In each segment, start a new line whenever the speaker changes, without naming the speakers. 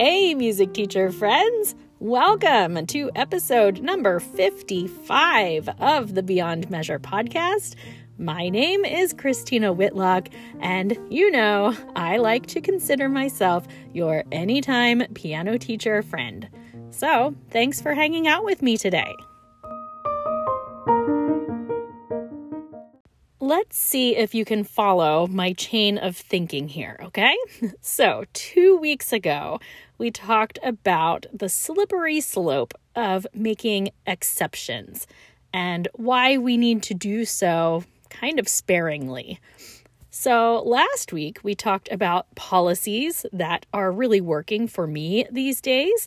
Hey, music teacher friends! Welcome to episode number 55 of the Beyond Measure podcast. My name is Christina Whitlock, and you know, I like to consider myself your anytime piano teacher friend. So, thanks for hanging out with me today. Let's see if you can follow my chain of thinking here, okay? So, two weeks ago, we talked about the slippery slope of making exceptions and why we need to do so kind of sparingly. So, last week we talked about policies that are really working for me these days,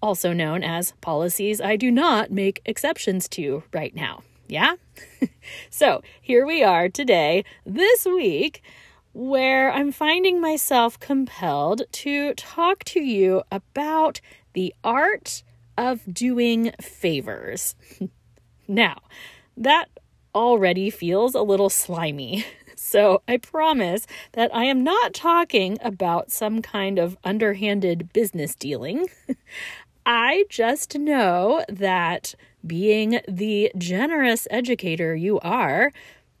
also known as policies I do not make exceptions to right now. Yeah? so here we are today, this week, where I'm finding myself compelled to talk to you about the art of doing favors. now, that already feels a little slimy. So I promise that I am not talking about some kind of underhanded business dealing. I just know that being the generous educator you are,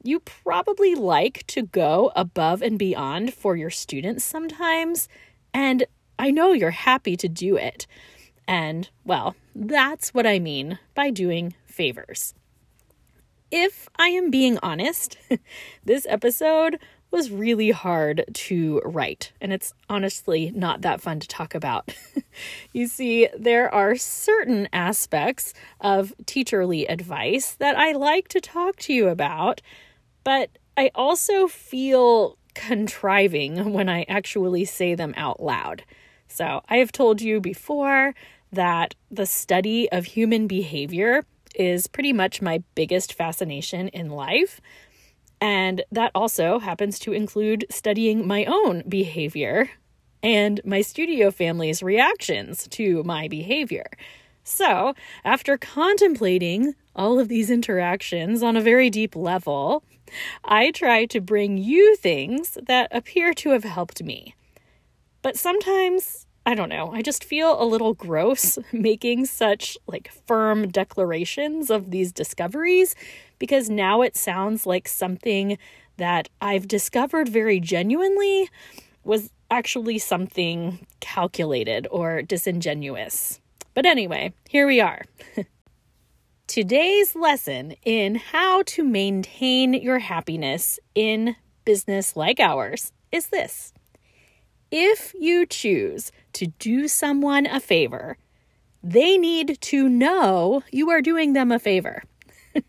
you probably like to go above and beyond for your students sometimes. And I know you're happy to do it. And, well, that's what I mean by doing favors. If I am being honest, this episode was really hard to write, and it's honestly not that fun to talk about. you see, there are certain aspects of teacherly advice that I like to talk to you about, but I also feel contriving when I actually say them out loud. So, I have told you before that the study of human behavior is pretty much my biggest fascination in life. And that also happens to include studying my own behavior and my studio family's reactions to my behavior. So, after contemplating all of these interactions on a very deep level, I try to bring you things that appear to have helped me. But sometimes, I don't know, I just feel a little gross making such like firm declarations of these discoveries because now it sounds like something that I've discovered very genuinely was actually something calculated or disingenuous. But anyway, here we are. Today's lesson in how to maintain your happiness in business like ours is this. If you choose to do someone a favor, they need to know you are doing them a favor.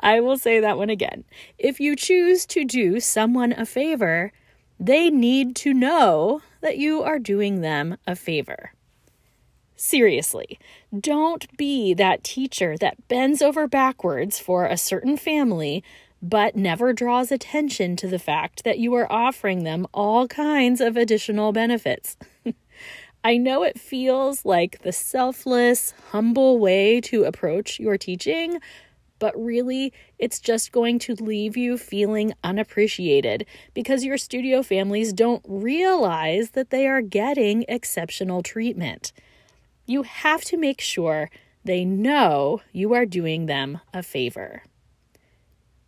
I will say that one again. If you choose to do someone a favor, they need to know that you are doing them a favor. Seriously, don't be that teacher that bends over backwards for a certain family but never draws attention to the fact that you are offering them all kinds of additional benefits. I know it feels like the selfless, humble way to approach your teaching, but really it's just going to leave you feeling unappreciated because your studio families don't realize that they are getting exceptional treatment. You have to make sure they know you are doing them a favor.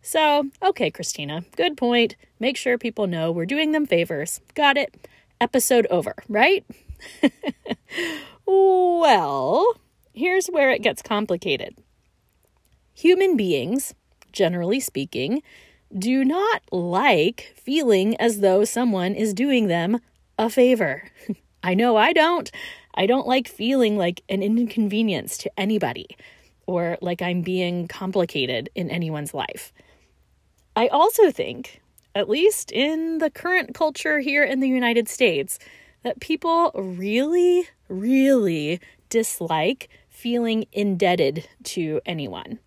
So, okay, Christina, good point. Make sure people know we're doing them favors. Got it. Episode over, right? well, here's where it gets complicated. Human beings, generally speaking, do not like feeling as though someone is doing them a favor. I know I don't. I don't like feeling like an inconvenience to anybody or like I'm being complicated in anyone's life. I also think, at least in the current culture here in the United States, that people really, really dislike feeling indebted to anyone.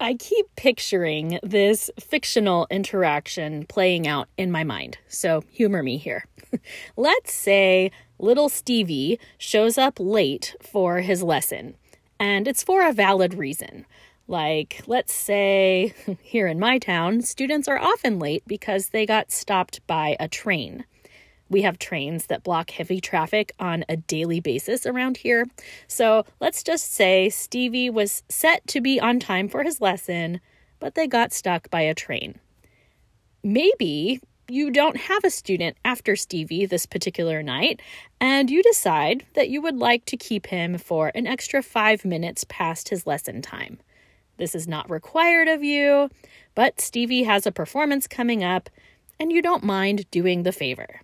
I keep picturing this fictional interaction playing out in my mind, so humor me here. Let's say little Stevie shows up late for his lesson, and it's for a valid reason. Like, let's say here in my town, students are often late because they got stopped by a train. We have trains that block heavy traffic on a daily basis around here. So let's just say Stevie was set to be on time for his lesson, but they got stuck by a train. Maybe you don't have a student after Stevie this particular night, and you decide that you would like to keep him for an extra five minutes past his lesson time. This is not required of you, but Stevie has a performance coming up, and you don't mind doing the favor.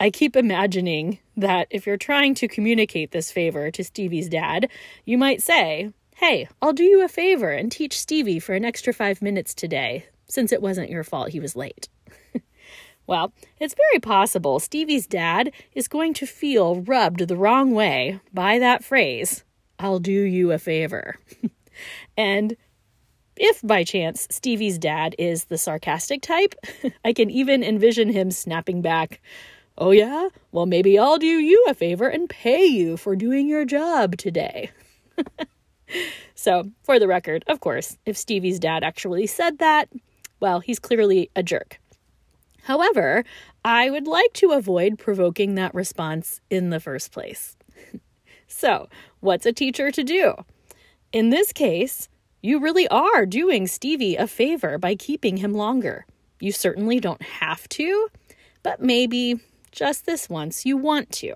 I keep imagining that if you're trying to communicate this favor to Stevie's dad, you might say, Hey, I'll do you a favor and teach Stevie for an extra five minutes today, since it wasn't your fault he was late. well, it's very possible Stevie's dad is going to feel rubbed the wrong way by that phrase, I'll do you a favor. and if by chance Stevie's dad is the sarcastic type, I can even envision him snapping back, Oh, yeah? Well, maybe I'll do you a favor and pay you for doing your job today. so, for the record, of course, if Stevie's dad actually said that, well, he's clearly a jerk. However, I would like to avoid provoking that response in the first place. so, what's a teacher to do? In this case, you really are doing Stevie a favor by keeping him longer. You certainly don't have to, but maybe just this once you want to.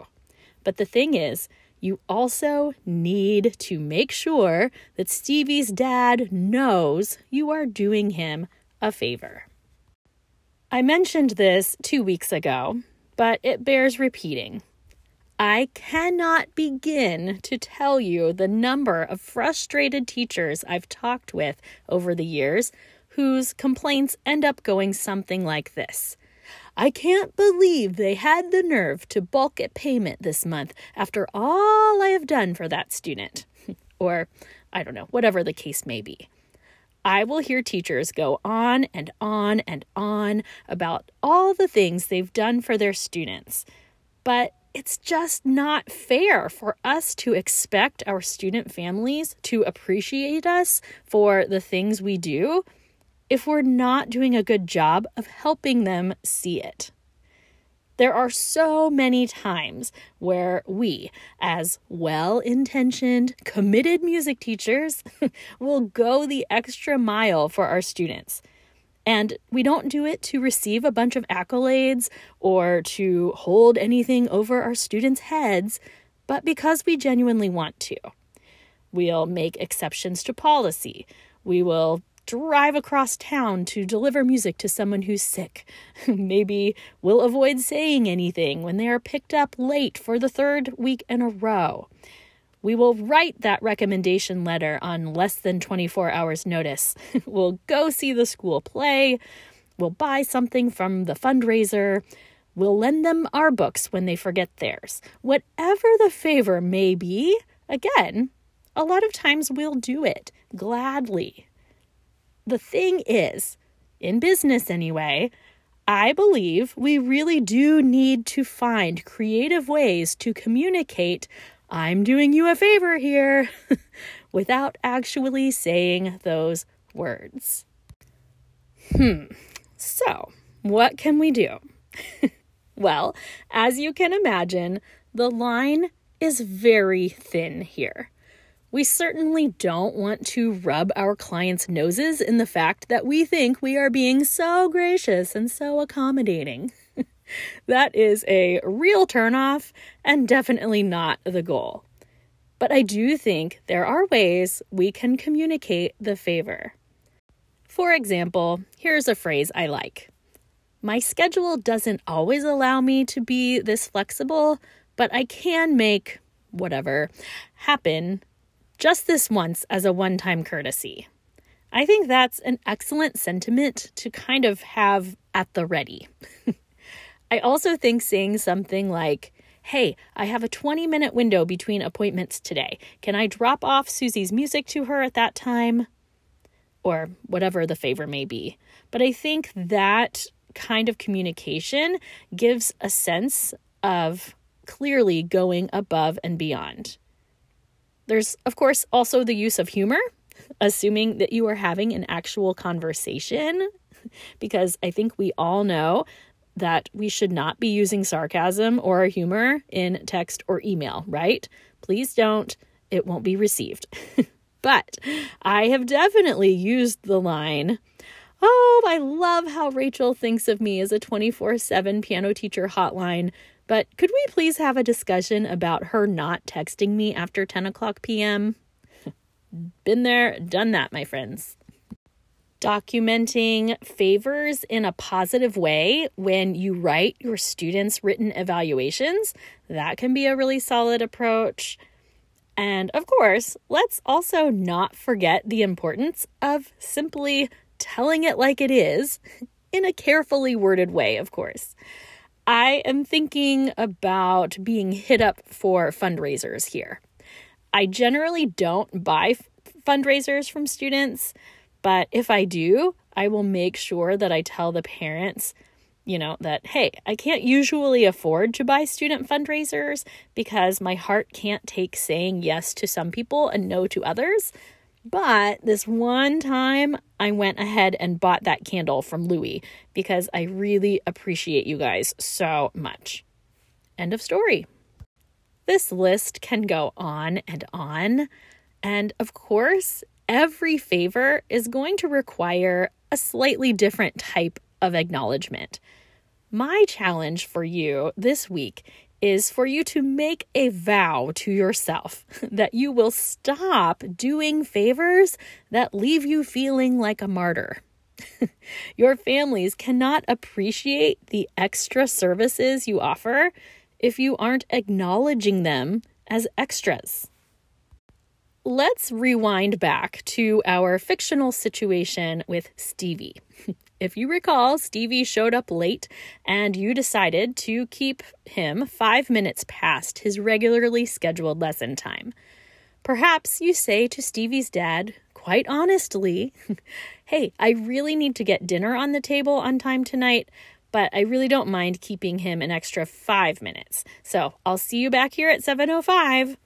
But the thing is, you also need to make sure that Stevie's dad knows you are doing him a favor. I mentioned this two weeks ago, but it bears repeating. I cannot begin to tell you the number of frustrated teachers I've talked with over the years whose complaints end up going something like this. I can't believe they had the nerve to bulk at payment this month after all I have done for that student. or, I don't know, whatever the case may be. I will hear teachers go on and on and on about all the things they've done for their students. But it's just not fair for us to expect our student families to appreciate us for the things we do if we're not doing a good job of helping them see it. There are so many times where we, as well intentioned, committed music teachers, will go the extra mile for our students. And we don't do it to receive a bunch of accolades or to hold anything over our students' heads, but because we genuinely want to. We'll make exceptions to policy. We will drive across town to deliver music to someone who's sick. Maybe we'll avoid saying anything when they are picked up late for the third week in a row. We will write that recommendation letter on less than 24 hours' notice. we'll go see the school play. We'll buy something from the fundraiser. We'll lend them our books when they forget theirs. Whatever the favor may be, again, a lot of times we'll do it gladly the thing is, in business anyway, I believe we really do need to find creative ways to communicate, I'm doing you a favor here, without actually saying those words. Hmm, so what can we do? well, as you can imagine, the line is very thin here. We certainly don't want to rub our clients' noses in the fact that we think we are being so gracious and so accommodating. that is a real turnoff and definitely not the goal. But I do think there are ways we can communicate the favor. For example, here's a phrase I like My schedule doesn't always allow me to be this flexible, but I can make whatever happen just this once as a one time courtesy. I think that's an excellent sentiment to kind of have at the ready. I also think saying something like, Hey, I have a 20 minute window between appointments today. Can I drop off Susie's music to her at that time? Or whatever the favor may be. But I think that kind of communication gives a sense of clearly going above and beyond. There's, of course, also the use of humor, assuming that you are having an actual conversation, because I think we all know that we should not be using sarcasm or humor in text or email, right? Please don't. It won't be received. but I have definitely used the line, Oh, I love how Rachel thinks of me as a 24 7 piano teacher hotline, but could we please have a discussion about her not texting me after 10 o'clock p.m.? Been there, done that, my friends documenting favors in a positive way when you write your students' written evaluations. That can be a really solid approach. And of course, let's also not forget the importance of simply telling it like it is in a carefully worded way, of course. I am thinking about being hit up for fundraisers here. I generally don't buy f- fundraisers from students but if I do, I will make sure that I tell the parents, you know, that, hey, I can't usually afford to buy student fundraisers because my heart can't take saying yes to some people and no to others. But this one time, I went ahead and bought that candle from Louis because I really appreciate you guys so much. End of story. This list can go on and on. And of course, every favor is going to require a slightly different type of acknowledgement. My challenge for you this week is for you to make a vow to yourself that you will stop doing favors that leave you feeling like a martyr. Your families cannot appreciate the extra services you offer if you aren't acknowledging them as extras. Let's rewind back to our fictional situation with Stevie. If you recall, Stevie showed up late and you decided to keep him five minutes past his regularly scheduled lesson time. Perhaps you say to Stevie's dad, quite honestly, Hey, I really need to get dinner on the table on time tonight, but I really don't mind keeping him an extra five minutes. So I'll see you back here at 705.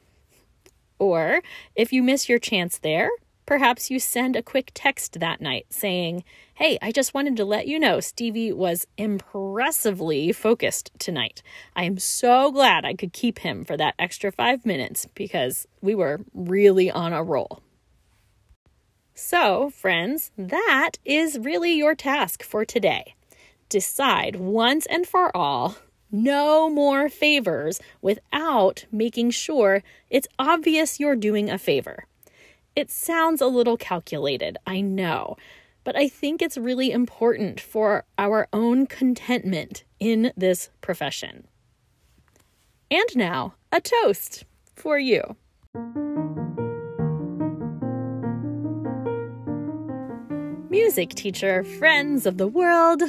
Or if you miss your chance there, perhaps you send a quick text that night saying, Hey, I just wanted to let you know Stevie was impressively focused tonight. I am so glad I could keep him for that extra five minutes because we were really on a roll. So, friends, that is really your task for today. Decide once and for all no more favors without making sure it's obvious you're doing a favor. It sounds a little calculated, I know, but I think it's really important for our own contentment in this profession. And now, a toast for you. Music teacher, friends of the world,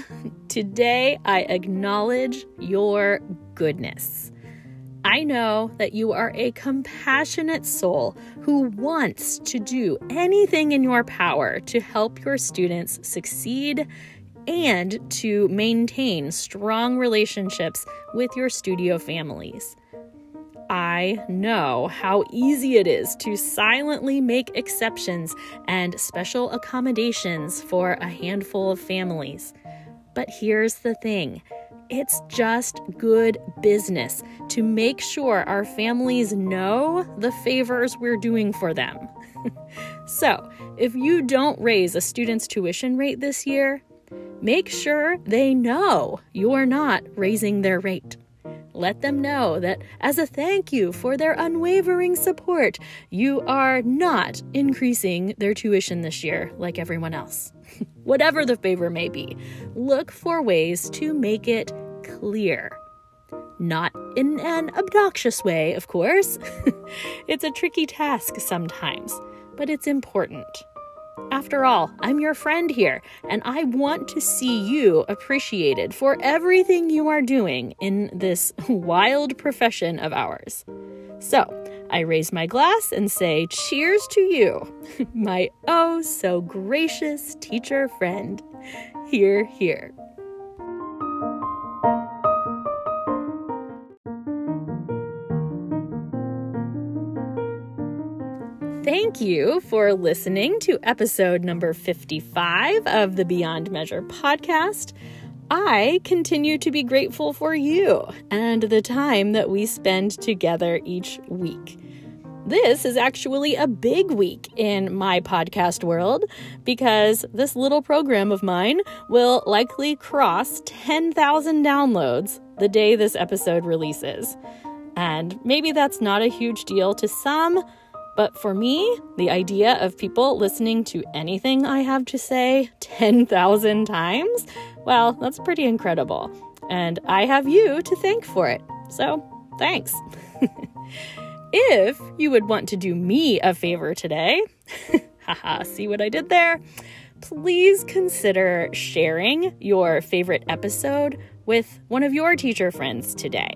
today I acknowledge your goodness. I know that you are a compassionate soul who wants to do anything in your power to help your students succeed and to maintain strong relationships with your studio families. I know how easy it is to silently make exceptions and special accommodations for a handful of families. But here's the thing it's just good business to make sure our families know the favors we're doing for them. so, if you don't raise a student's tuition rate this year, make sure they know you're not raising their rate. Let them know that as a thank you for their unwavering support, you are not increasing their tuition this year like everyone else. Whatever the favor may be, look for ways to make it clear. Not in an obnoxious way, of course. it's a tricky task sometimes, but it's important. After all, I'm your friend here, and I want to see you appreciated for everything you are doing in this wild profession of ours. So, I raise my glass and say, Cheers to you, my oh so gracious teacher friend. Hear, hear. Thank you for listening to episode number 55 of the Beyond Measure podcast. I continue to be grateful for you and the time that we spend together each week. This is actually a big week in my podcast world because this little program of mine will likely cross 10,000 downloads the day this episode releases. And maybe that's not a huge deal to some, but for me, the idea of people listening to anything I have to say 10,000 times, well, that's pretty incredible. And I have you to thank for it. So, thanks. If you would want to do me a favor today, haha, see what I did there? Please consider sharing your favorite episode with one of your teacher friends today.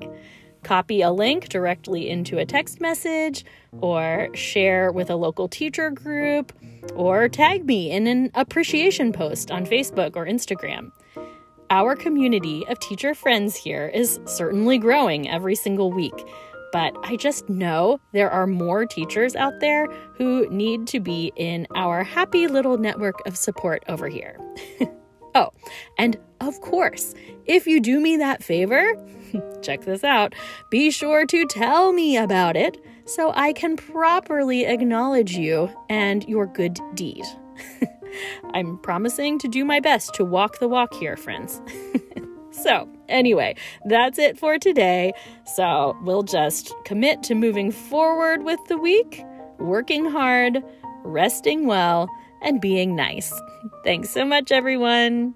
Copy a link directly into a text message, or share with a local teacher group, or tag me in an appreciation post on Facebook or Instagram. Our community of teacher friends here is certainly growing every single week but I just know there are more teachers out there who need to be in our happy little network of support over here. oh, and of course, if you do me that favor, check this out, be sure to tell me about it so I can properly acknowledge you and your good deed. I'm promising to do my best to walk the walk here, friends. So, anyway, that's it for today. So, we'll just commit to moving forward with the week, working hard, resting well, and being nice. Thanks so much, everyone.